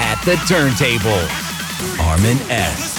At the turntable, Armin S.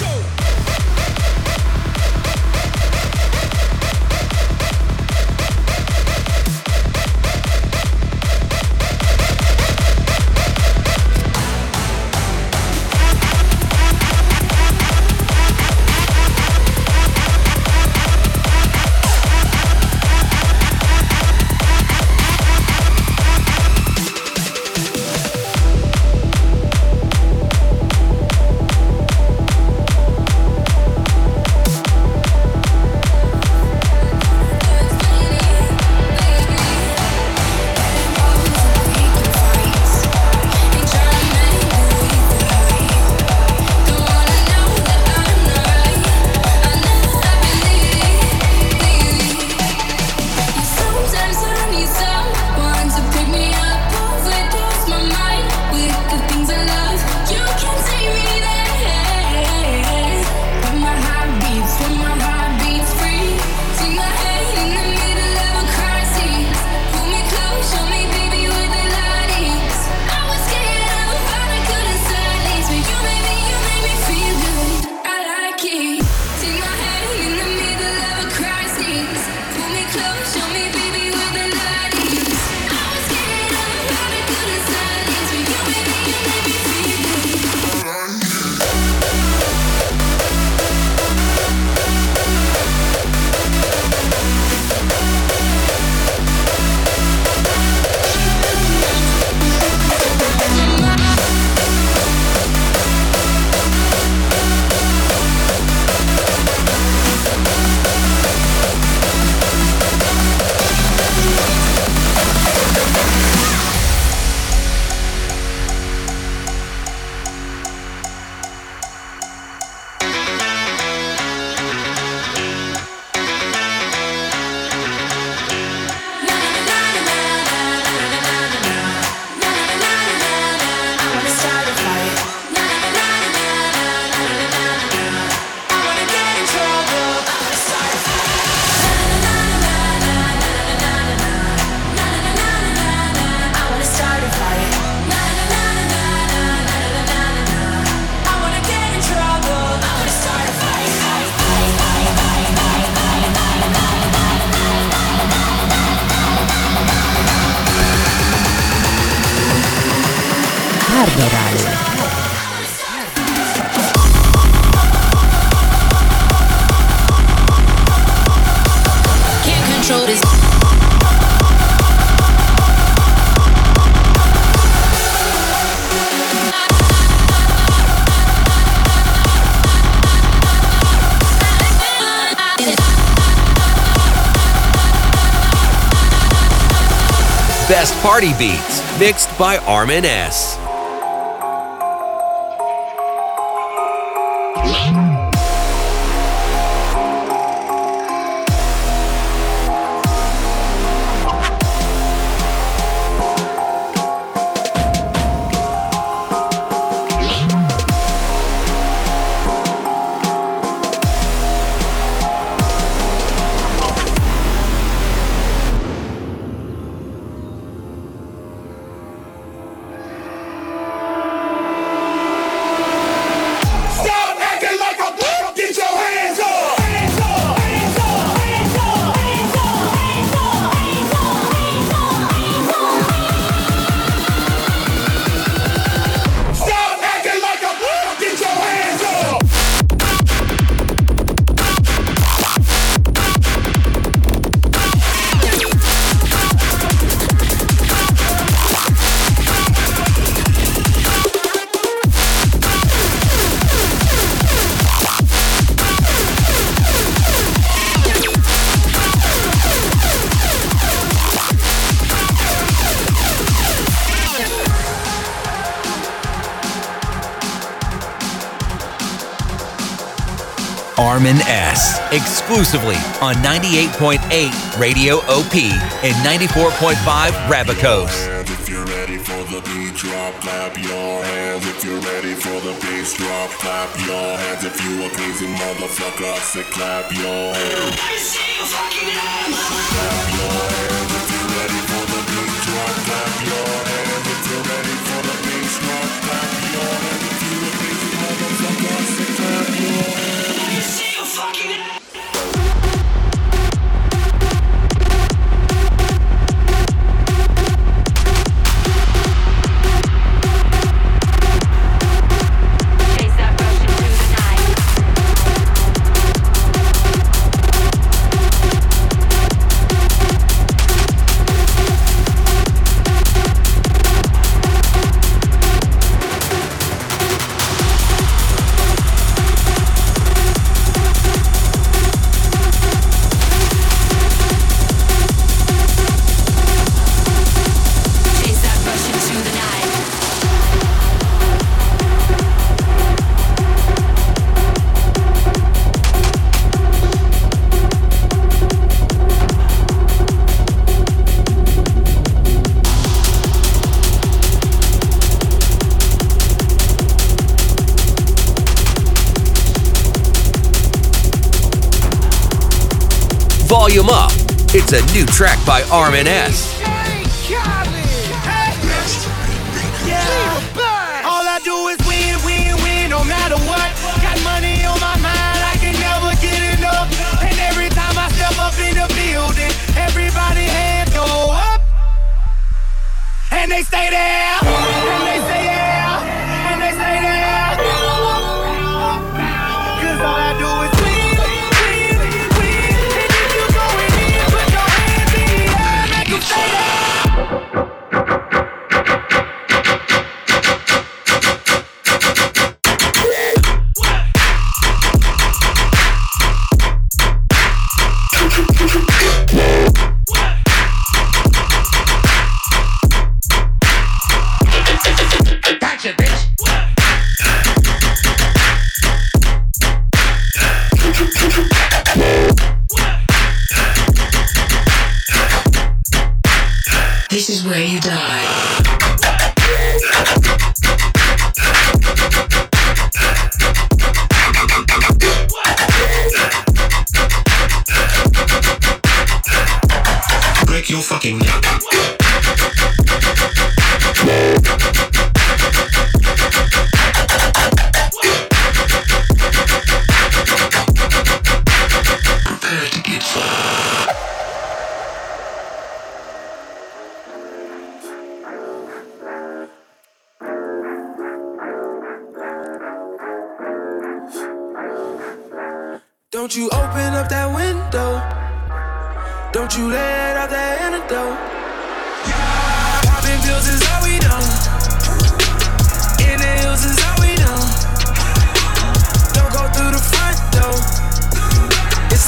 Party Beats, mixed by Armin S. Armin S. Exclusively on 98.8 Radio OP and 94.5 Rabicos. If you're ready for the beat drop, clap your hands. If you're ready for the bass drop, clap your hands. If you a crazy motherfucker, say clap your hands. Clap your hands. If you're ready for the beat drop, clap your hands. If you're ready hands. It's a new track by Armin S. All I do is win, win, win, no matter what. Got money on my mind, I can never get enough. And every time I step up in the building, everybody hands go up. And they stay there.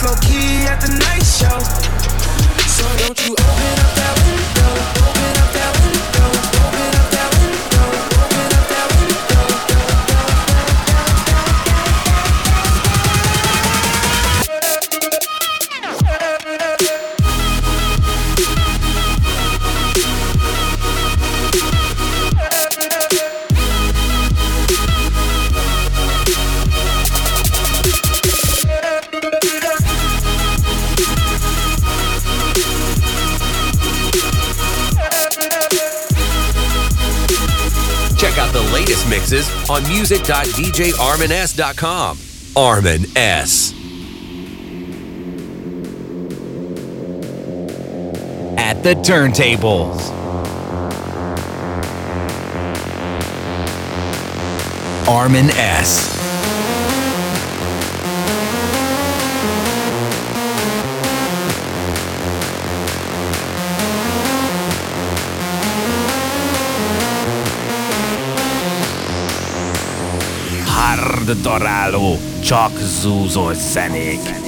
Low key at the night show. So don't you open up that window. On music.djarmins.com. Armin S. At the turntables. Armin S. Hard daráló, csak zúzó zenék.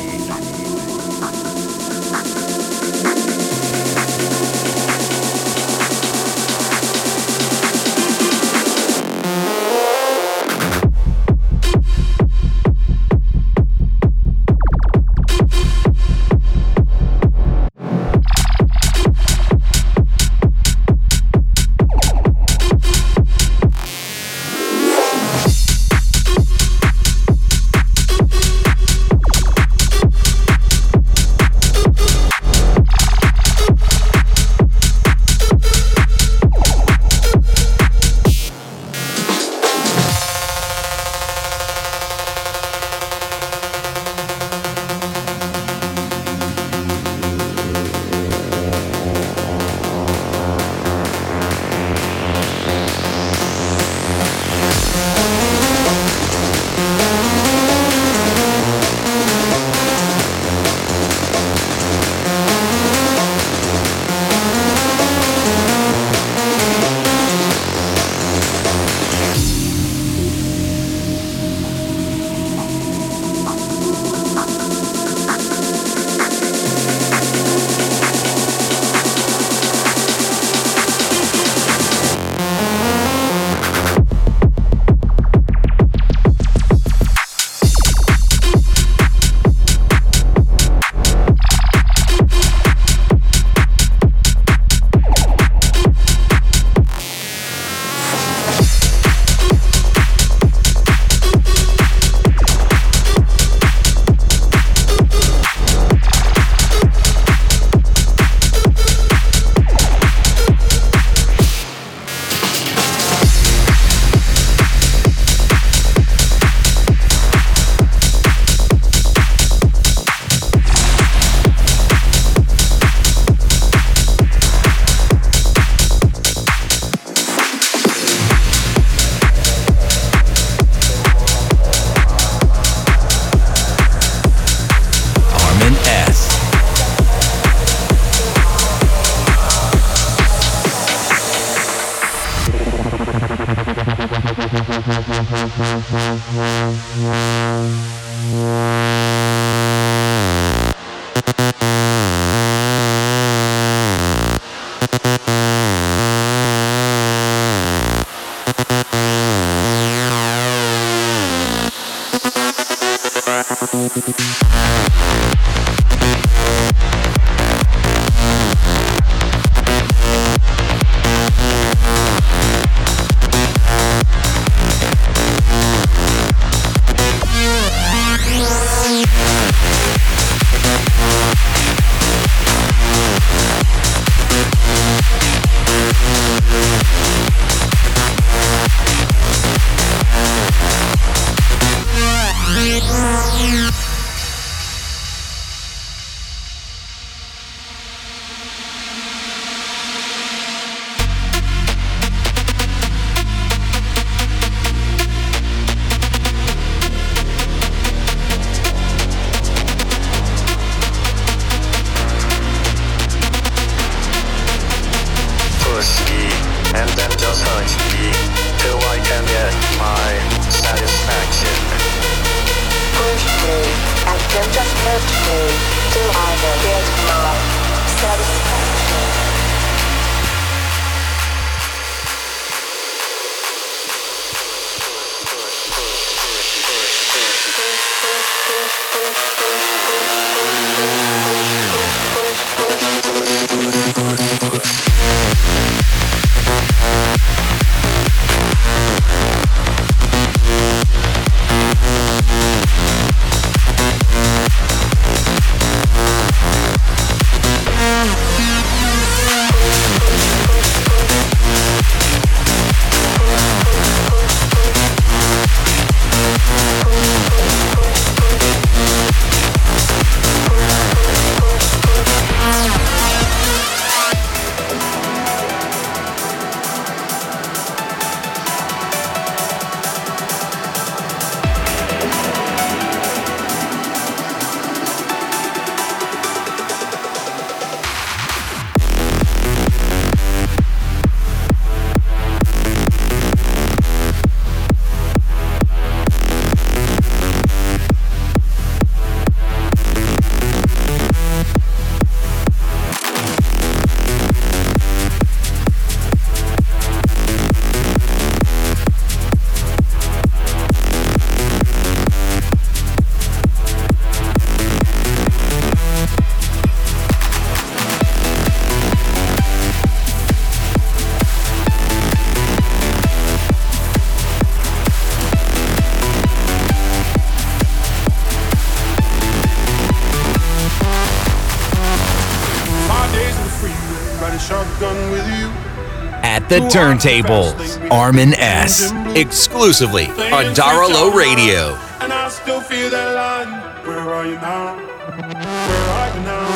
The turntables. Armin S. Exclusively on Daráló Radio. And I still feel that line. Where are you now? Where are you now?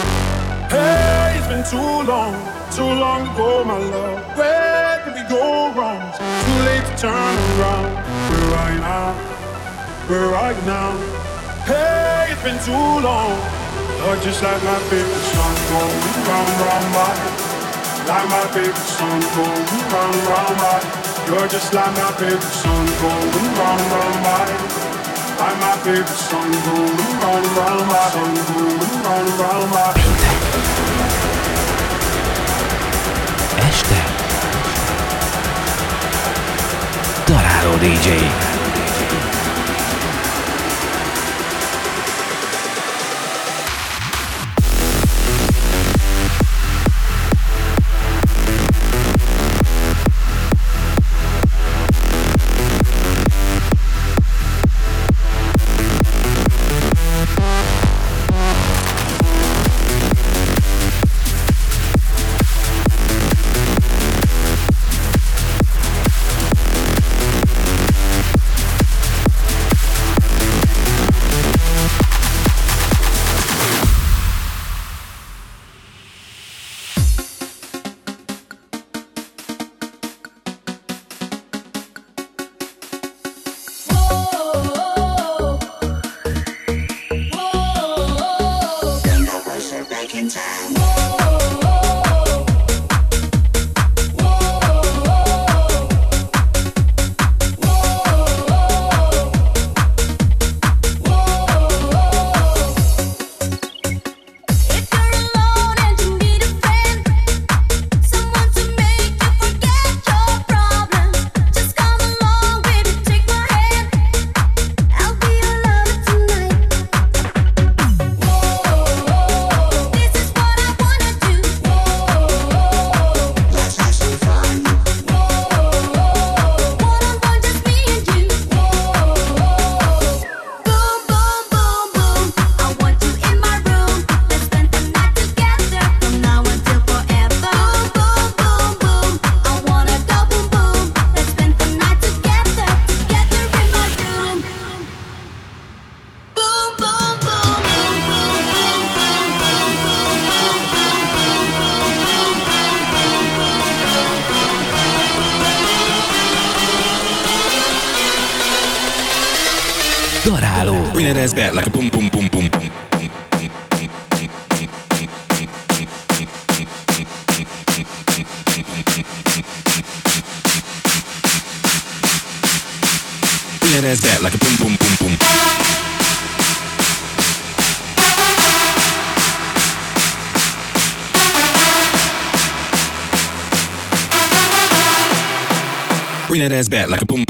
Hey, it's been too long, too long ago, my love. Where did we go wrong? Too late to turn around. Where are you now? Where are you now? Hey, it's been too long. You're just like my favorite song going round, round my like my favorite song going round round my You're just like my favorite song going round round my. Like my favorite song going round round my going round round my. Este. Daráló DJ that ass back like a boom.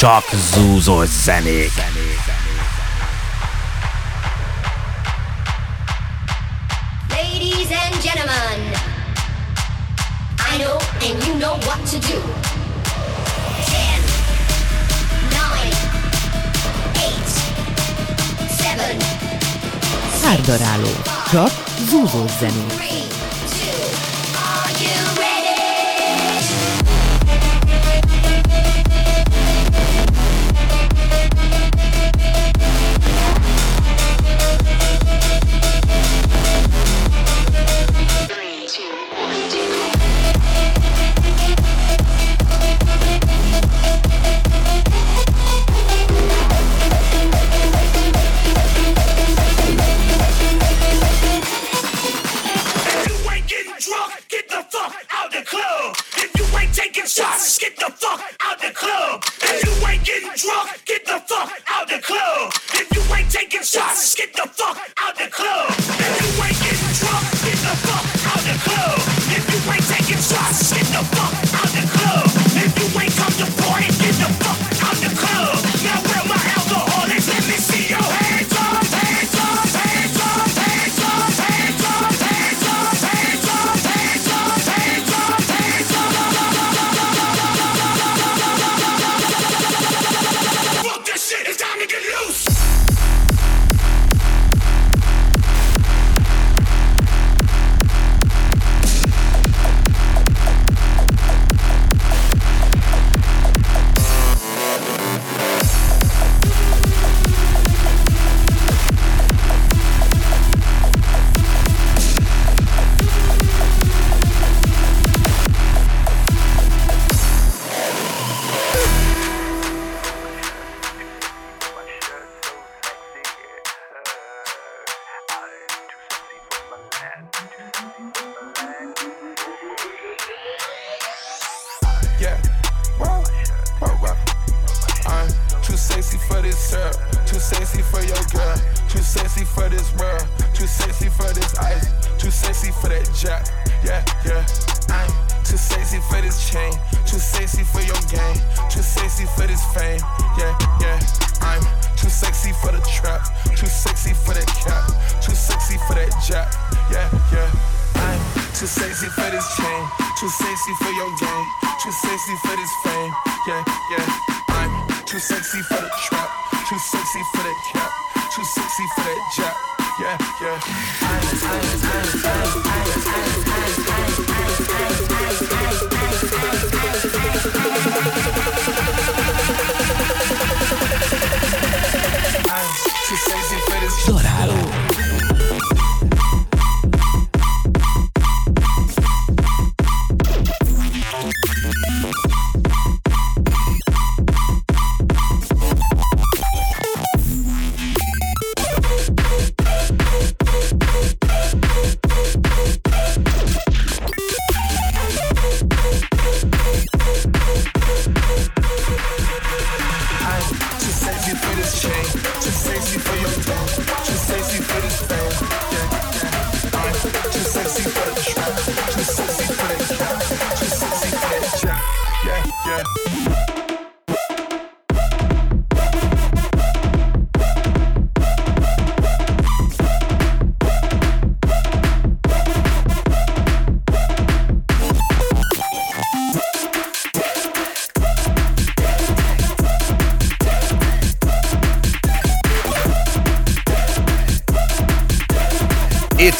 Chalk Zoos or Zenic. Ladies and gentlemen, I know and you know what to do. Ten, nine, eight, seven. Szárdaláló, csak zúzós zenék. shots.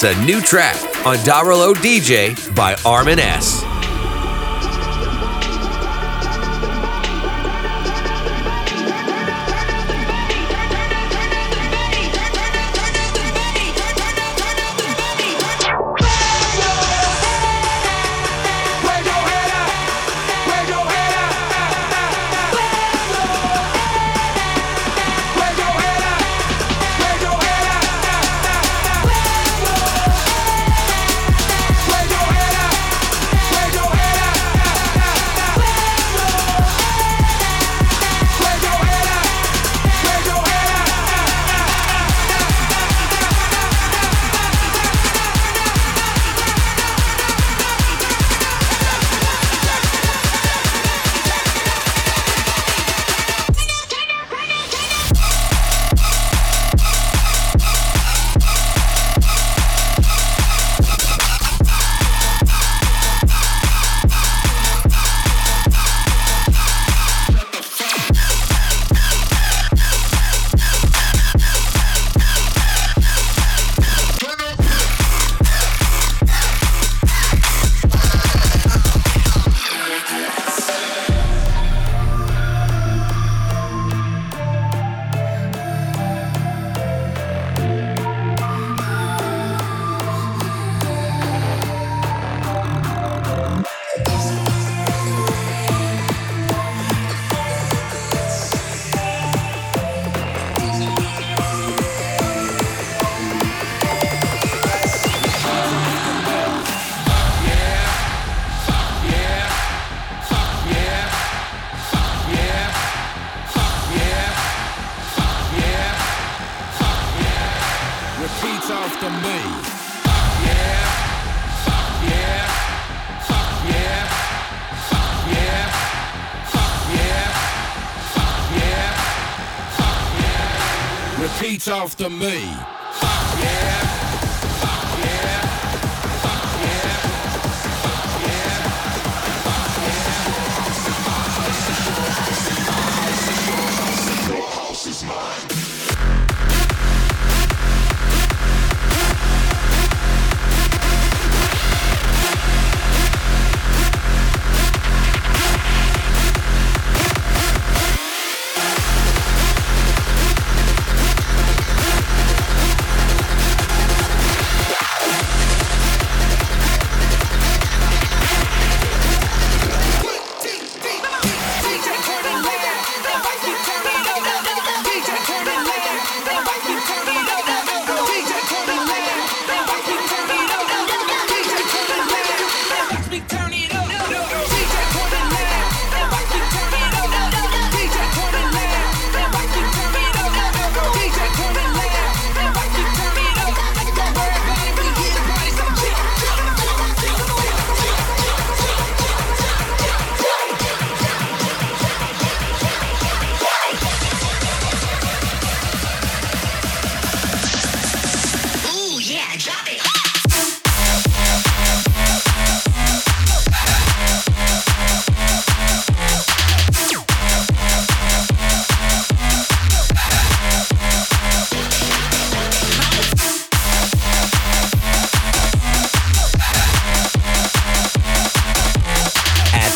It's a new track on Daráló DJ by Armin S.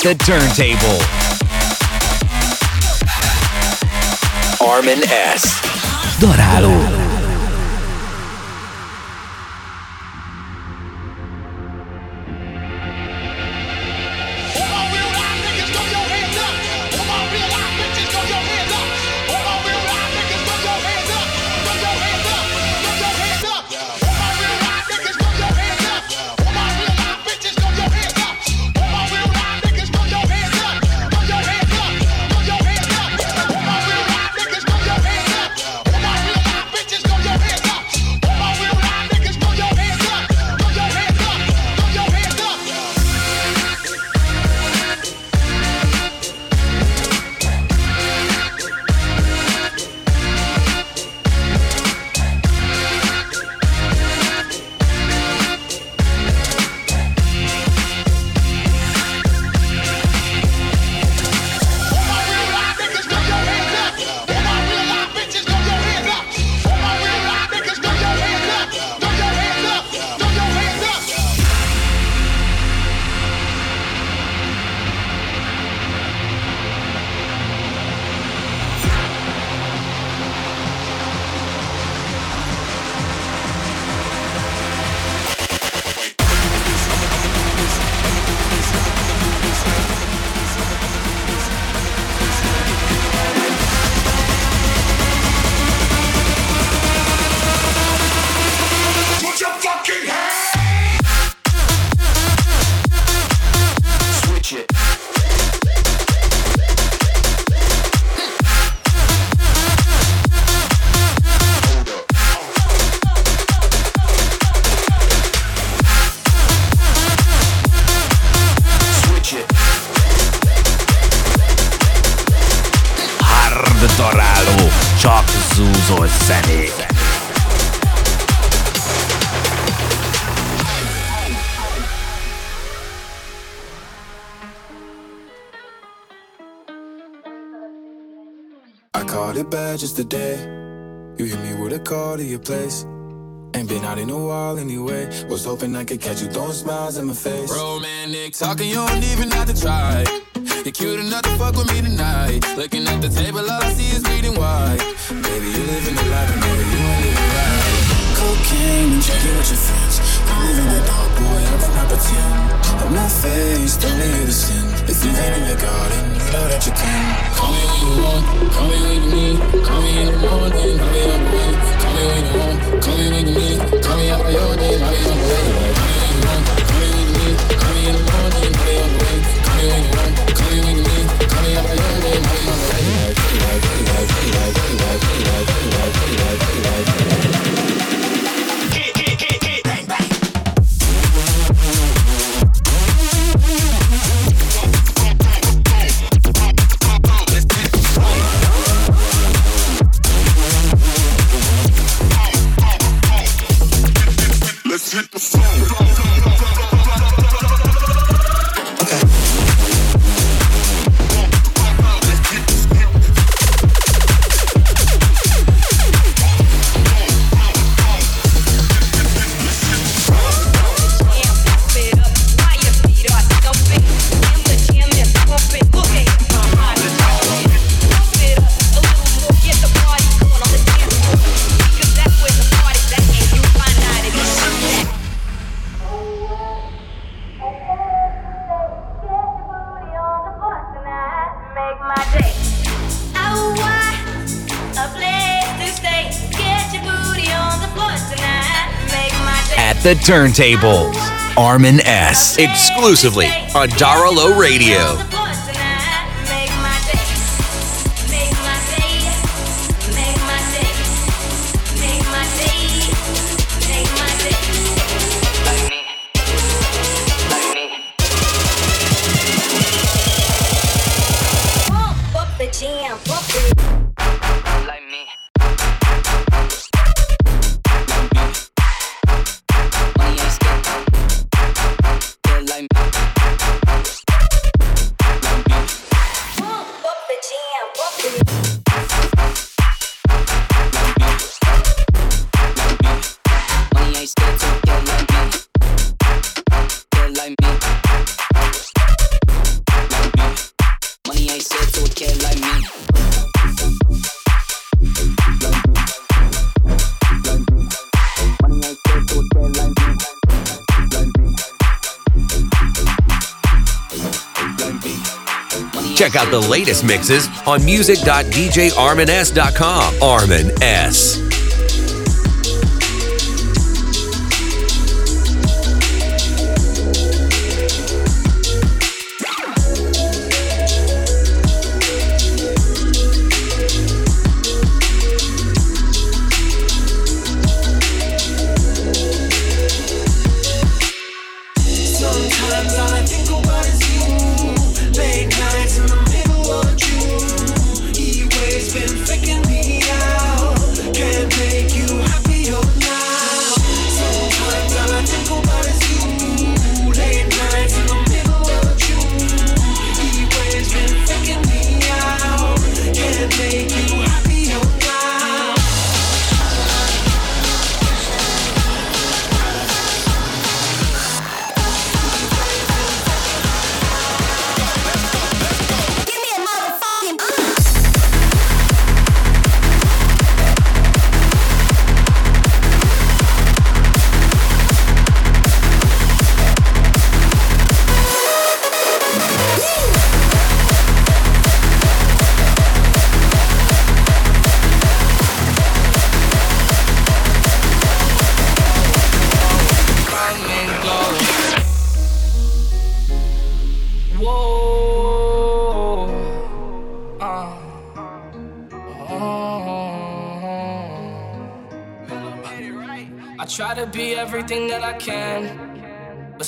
the turntable. Armin S. Daráló. Put bad just today. You hit me with a call to your place. Ain't been out in a while anyway. Was hoping I could catch you throwing smiles in my face. Romantic talking, you don't even have to try. You're cute enough to fuck with me tonight. Looking at the table, all I see is bleeding white. Baby, you living the life, and baby, you ain't living right. Cocaine and drinking with your friends. I'm living the dark, boy, I cannot pretend. I'm not faced, only you to sin. If you ain't in your garden, know that you can. Call me when you want, call me when you need. Call me in the morning, I'll be on the way. Call me when you want, call me when you need. Call me out by your name, I'll be on the way. Call me when you want, call me when you need. Call me in the morning, I'll be on the way. Call me when you want, the turntables. Armin S. Exclusively on Daralo Radio. Check out the latest mixes on music.djarmins.com. Armin S.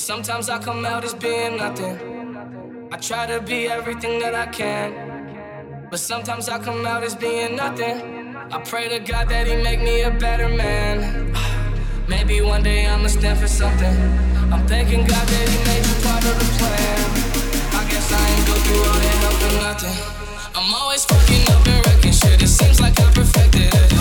sometimes I come out as being nothing. I try to be everything that I can, but sometimes I come out as being nothing. I pray to God that He make me a better man. Maybe one day I'ma stand for something. I'm thanking God that He made me part of the plan. I guess I ain't go through all that for nothing. I'm always fucking up and wrecking shit. It seems like I perfected it.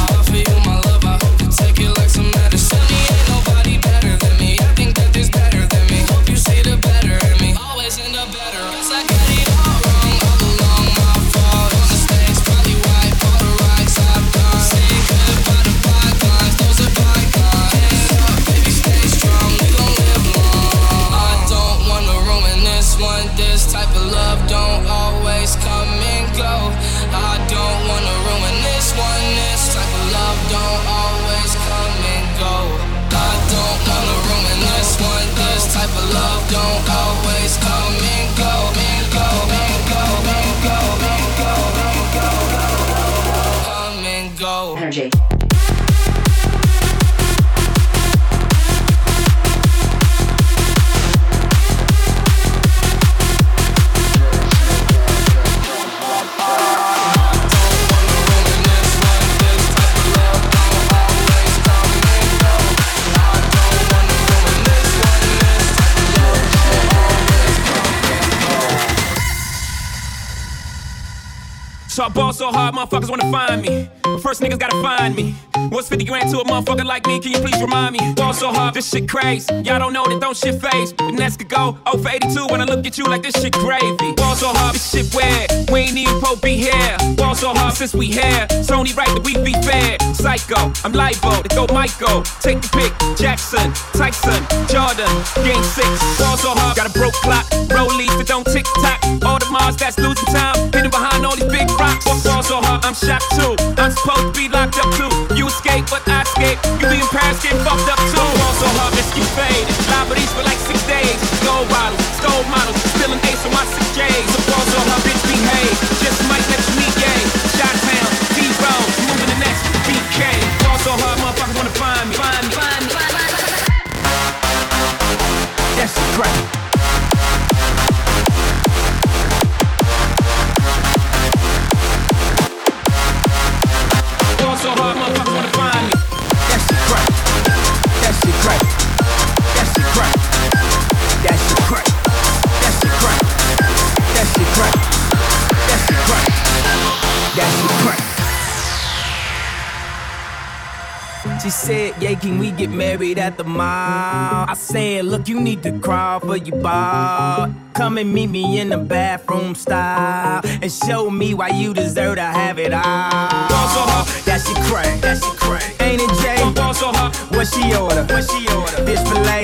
I ball so hard, motherfuckers wanna find me. First niggas gotta find me. What's 50 grand to a motherfucker like me? Can you please remind me? Ball so hard, this shit crazy. Y'all don't know that don't shit phase. The next could go 0 for 82 when I look at you like this shit gravy. Ball so hard, this shit weird. We ain't even to be here. Ball so hard since we here. It's only right that we be fair. Psycho, I'm libo to go Michael. Take the pick. Jackson, Tyson, Jordan, game six. Ball so hard, got a broke clock. Rollies that don't tick tock. All the Mars that's losing time. Hidden behind all these big rocks. Ball so hard, I'm shocked too. I'm supposed to be locked up too. You escape, but I escape. You be in Paris getting fucked up too. Also, harvest, you faded. Liberties for like six days. Gold bottles, gold models. She said, Yeah, can we get married at the mall? I said, Look, you need to crawl for your ball. Come and meet me in the bathroom style and show me why you deserve to have it all. That she crack, that she crack. Ain't it Jay? Ball so hot, What she order? What she order? Fish fillet.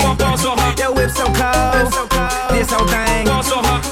Your whip so cold. This whole thing. Act like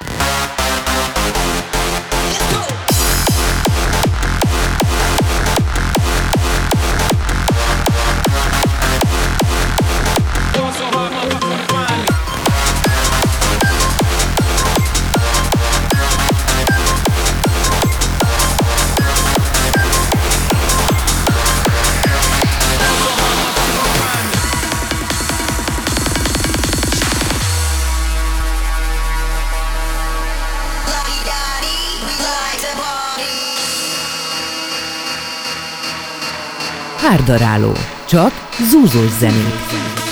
Hárdaráló. Csak zúzós zenék.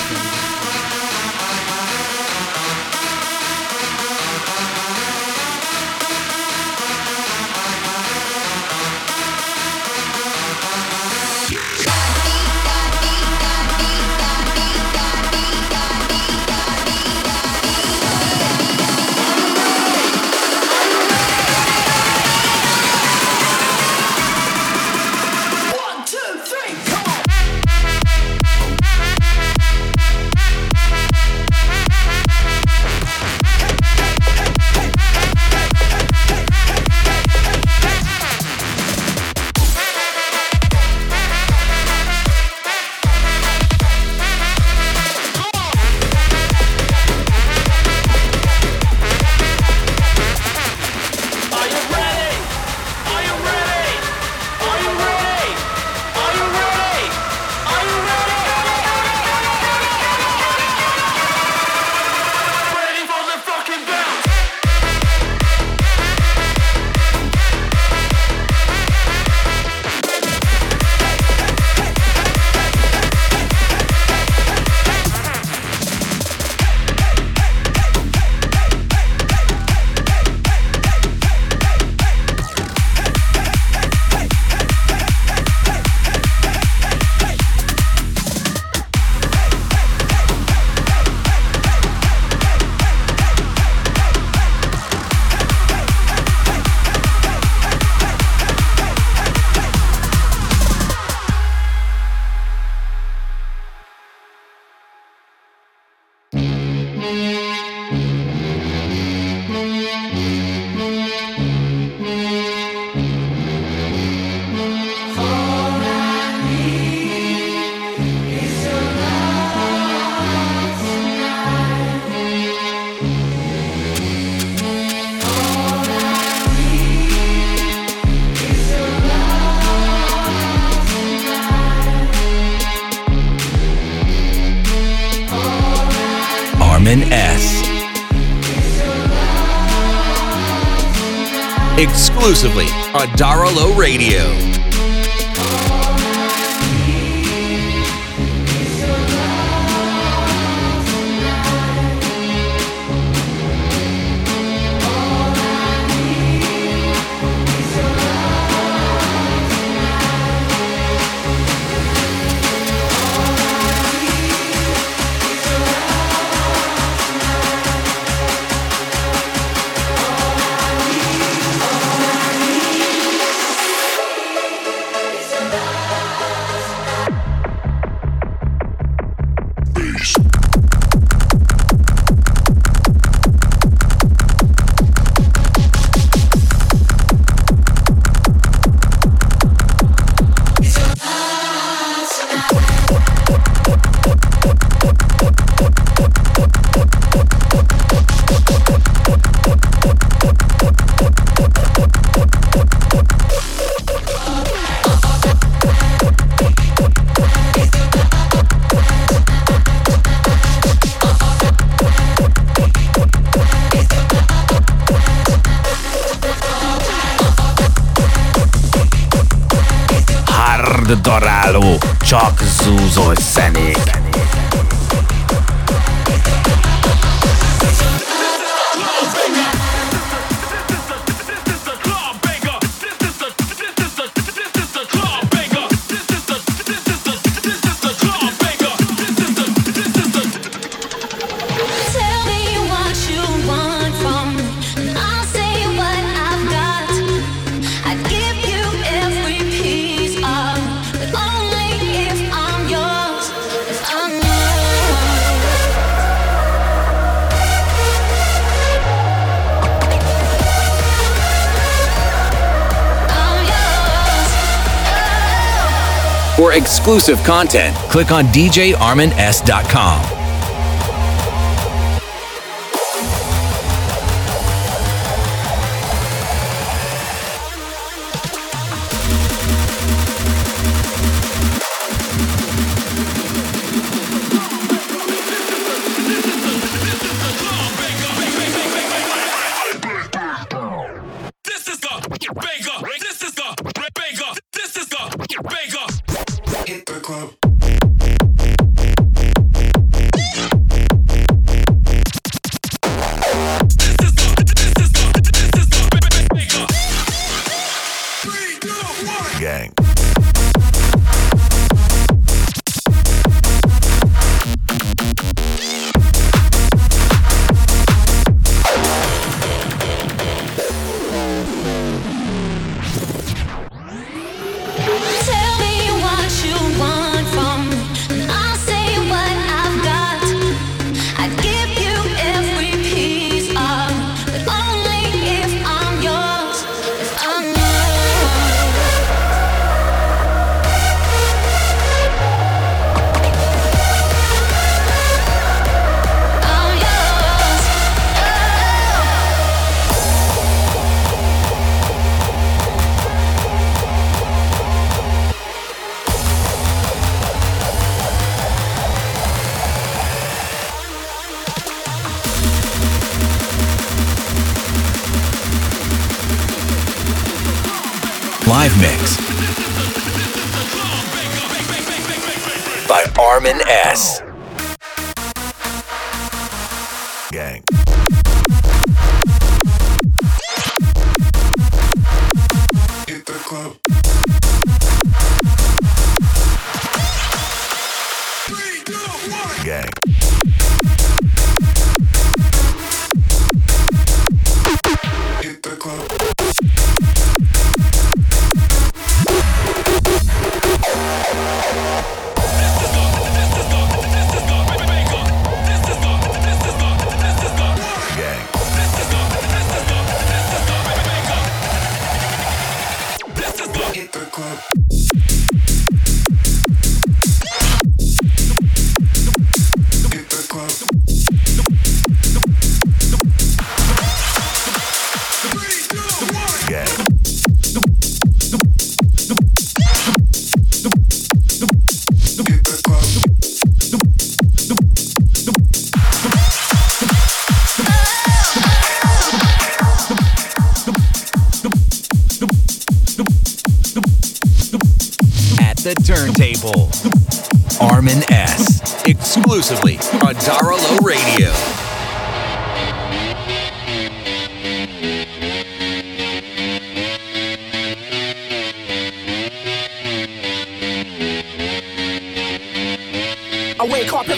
Armin S. Exclusively on Daralo Radio. For exclusive content, click on djarmins.com. Armin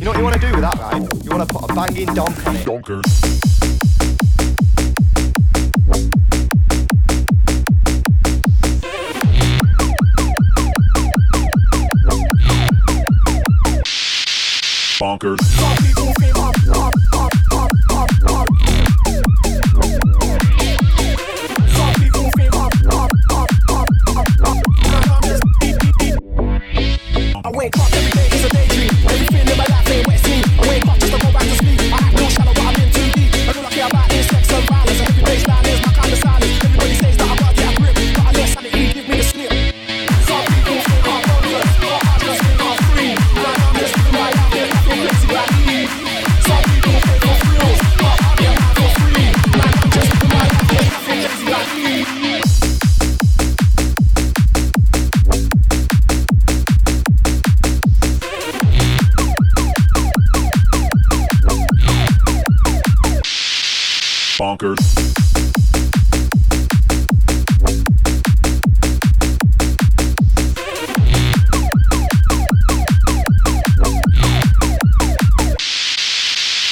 You know what you want to do with that, right? You want to put a banging donk on it. Donker. Bonkers. Some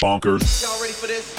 bonkers. Y'all ready for this?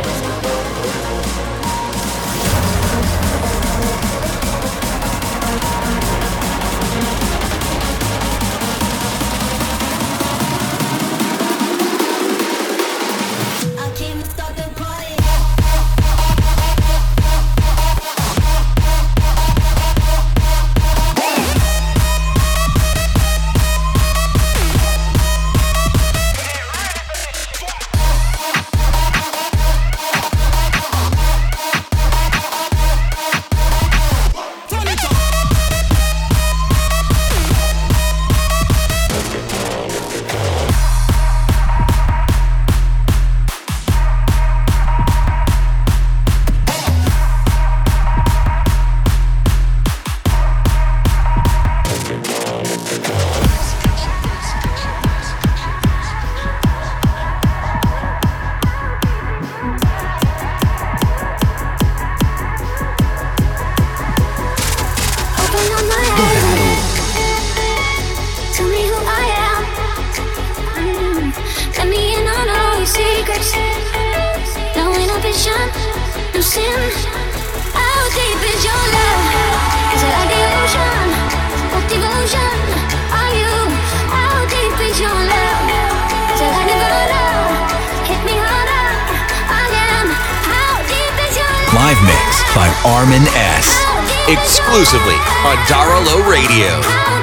by Armin S. Exclusively on Darolo Radio.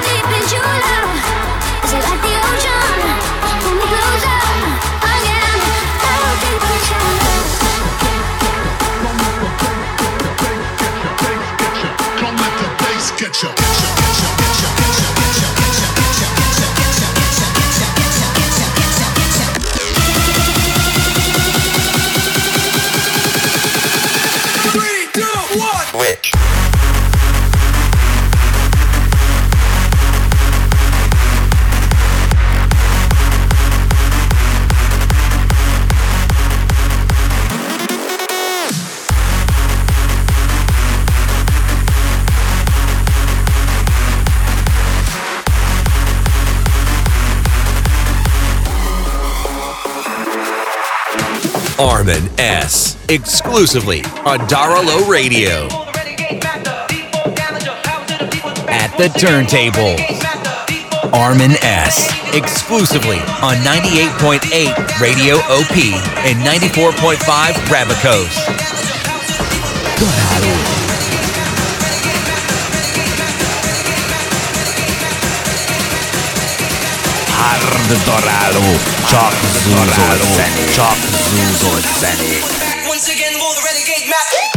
Armin S. Exclusively on Daralo Radio. At the turntable, Armin S. Exclusively on 98.8 Radio OP and 94.5 Rabicos. Hard daráló, csak zúzott zenék, csak zúzott zenék. Once again, the renegade map.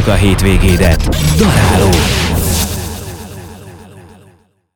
Beindítjuk a hétvégédet. Daráló.